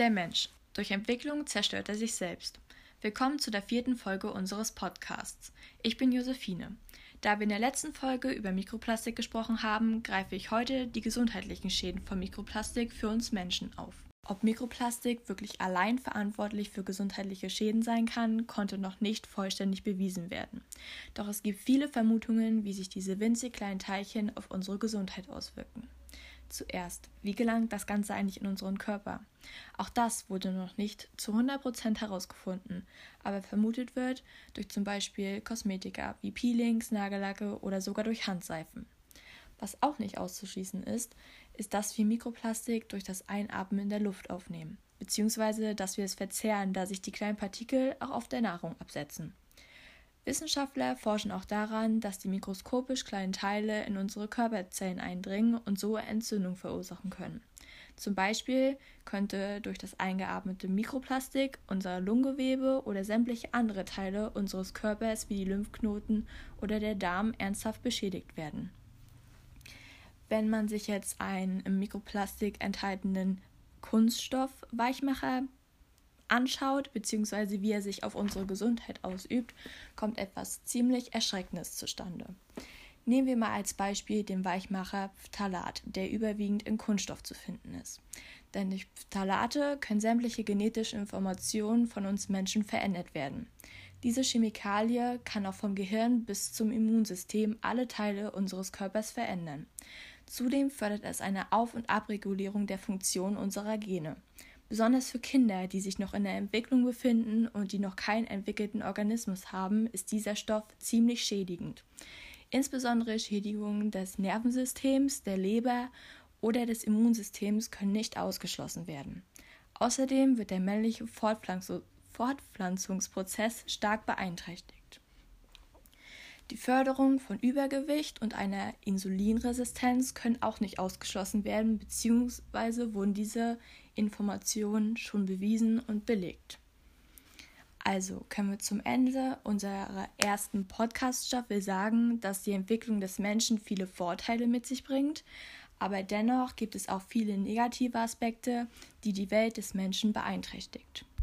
Der Mensch. Durch Entwicklung zerstört er sich selbst. Willkommen zu der vierten Folge unseres Podcasts. Ich bin Josephine. Da wir in der letzten Folge über Mikroplastik gesprochen haben, greife ich heute die gesundheitlichen Schäden von Mikroplastik für uns Menschen auf. Ob Mikroplastik wirklich allein verantwortlich für gesundheitliche Schäden sein kann, konnte noch nicht vollständig bewiesen werden. Doch es gibt viele Vermutungen, wie sich diese winzig kleinen Teilchen auf unsere Gesundheit auswirken. Zuerst, wie gelangt das Ganze eigentlich in unseren Körper? Auch das wurde noch nicht zu 100% herausgefunden, aber vermutet wird durch zum Beispiel Kosmetika wie Peelings, Nagellacke oder sogar durch Handseifen. Was auch nicht auszuschließen ist, ist, dass wir Mikroplastik durch das Einatmen in der Luft aufnehmen, beziehungsweise dass wir es verzehren, da sich die kleinen Partikel auch auf der Nahrung absetzen. Wissenschaftler forschen auch daran, dass die mikroskopisch kleinen Teile in unsere Körperzellen eindringen und so Entzündung verursachen können. Zum Beispiel könnte durch das eingeatmete Mikroplastik unser Lungengewebe oder sämtliche andere Teile unseres Körpers wie die Lymphknoten oder der Darm ernsthaft beschädigt werden. Wenn man sich jetzt einen im Mikroplastik enthaltenen Kunststoff-Weichmacher anschaut, beziehungsweise wie er sich auf unsere Gesundheit ausübt, kommt etwas ziemlich Erschreckendes zustande. Nehmen wir mal als Beispiel den Weichmacher Phthalat, der überwiegend in Kunststoff zu finden ist. Denn durch Phthalate können sämtliche genetische Informationen von uns Menschen verändert werden. Diese Chemikalie kann auch vom Gehirn bis zum Immunsystem alle Teile unseres Körpers verändern. Zudem fördert es eine Auf- und Abregulierung der Funktion unserer Gene. Besonders für Kinder, die sich noch in der Entwicklung befinden und die noch keinen entwickelten Organismus haben, ist dieser Stoff ziemlich schädigend. Insbesondere Schädigungen des Nervensystems, der Leber oder des Immunsystems können nicht ausgeschlossen werden. Außerdem wird der männliche Fortpflanzungsprozess stark beeinträchtigt. Die Förderung von Übergewicht und einer Insulinresistenz können auch nicht ausgeschlossen werden, beziehungsweise wurden diese Informationen schon bewiesen und belegt. Also können wir zum Ende unserer ersten Podcast-Staffel sagen, dass die Entwicklung des Menschen viele Vorteile mit sich bringt, aber dennoch gibt es auch viele negative Aspekte, die die Welt des Menschen beeinträchtigt.